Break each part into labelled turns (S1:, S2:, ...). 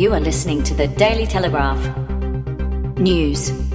S1: You are listening to the Daily Telegraph. News.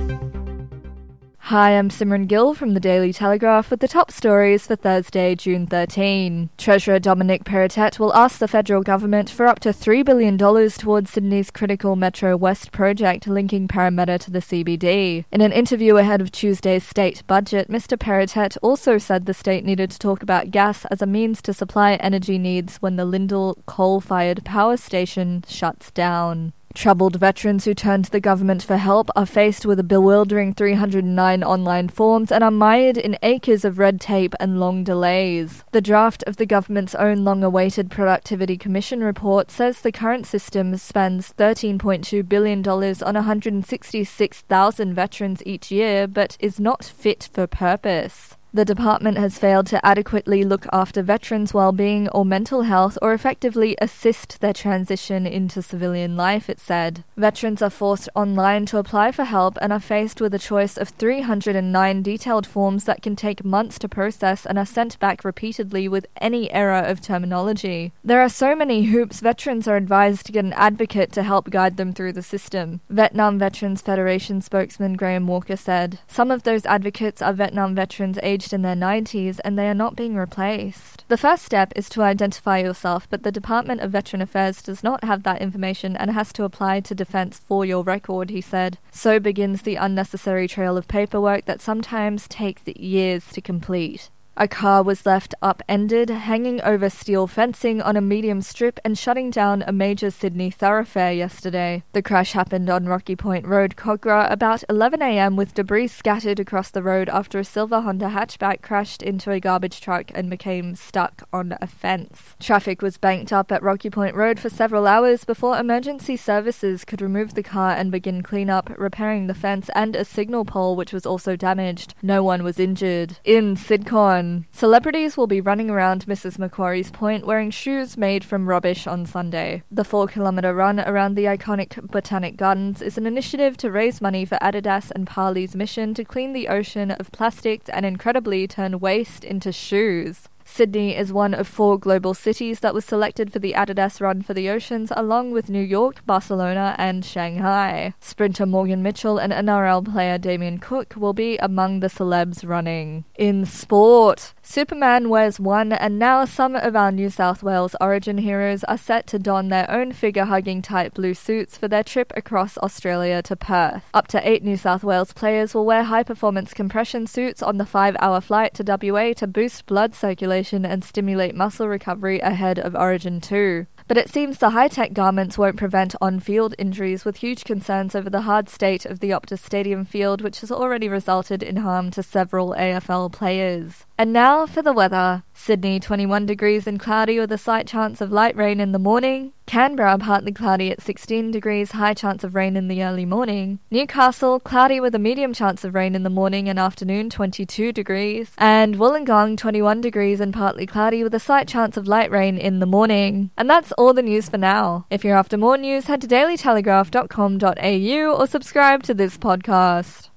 S2: Hi, I'm Simran Gill from the Daily Telegraph with the top stories for Thursday, June 13. Treasurer Dominic Perrottet will ask the federal government for up to $3 billion towards Sydney's critical Metro West project linking Parramatta to the CBD. In an interview ahead of Tuesday's state budget, Mr. Perrottet also said the state needed to talk about gas as a means to supply energy needs when the Liddell coal fired power station shuts down. Troubled veterans who turn to the government for help are faced with a bewildering 309 online forms and are mired in acres of red tape and long delays. The draft of the government's own long awaited Productivity Commission report says the current system spends $13.2 billion on 166,000 veterans each year but is not fit for purpose. The department has failed to adequately look after veterans' well-being or mental health or effectively assist their transition into civilian life, it said. Veterans are forced online to apply for help and are faced with a choice of 309 detailed forms that can take months to process and are sent back repeatedly with any error of terminology. There are so many hoops, veterans are advised to get an advocate to help guide them through the system. Vietnam Veterans Federation spokesman Graham Walker said, Some of those advocates are Vietnam veterans aged in their 90s and they are not being replaced. The first step is to identify yourself, but the Department of Veteran Affairs does not have that information and has to apply to Defence for your record, he said. So begins the unnecessary trail of paperwork that sometimes takes years to complete. A car was left upended, hanging over steel fencing on a medium strip and shutting down a major Sydney thoroughfare yesterday. The crash happened on Rocky Point Road, Kogarah, about 11am with debris scattered across the road after a silver Honda hatchback crashed into a garbage truck and became stuck on a fence. Traffic was banked up at Rocky Point Road for several hours before emergency services could remove the car and begin cleanup, repairing the fence and a signal pole which was also damaged. No one was injured. In Sidcon, Celebrities will be running around Mrs. Macquarie's Point wearing shoes made from rubbish on Sunday. The four kilometre run around the iconic Botanic Gardens is an initiative to raise money for Adidas and Parley's mission to clean the ocean of plastics and incredibly turn waste into shoes. Sydney is one of four global cities that was selected for the Adidas Run for the Oceans, along with New York, Barcelona, and Shanghai. Sprinter Morgan Mitchell and NRL player Damien Cook will be among the celebs running. In sport, Superman wears one, and now some of our New South Wales Origin heroes are set to don their own figure hugging tight blue suits for their trip across Australia to Perth. Up to eight New South Wales players will wear high performance compression suits on the five hour flight to WA to boost blood circulation and stimulate muscle recovery ahead of Origin 2. But it seems the high tech garments won't prevent on field injuries, with huge concerns over the hard state of the Optus Stadium field, which has already resulted in harm to several AFL players. And now for the weather. Sydney 21 degrees and cloudy with a slight chance of light rain in the morning. Canberra partly cloudy at 16 degrees, high chance of rain in the early morning. Newcastle cloudy with a medium chance of rain in the morning and afternoon, 22 degrees. And Wollongong 21 degrees and partly cloudy with a slight chance of light rain in the morning. And that's all the news for now. If you're after more news, head to dailytelegraph.com.au or subscribe to this podcast.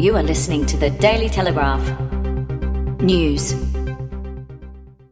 S1: You are listening to the Daily Telegraph. News.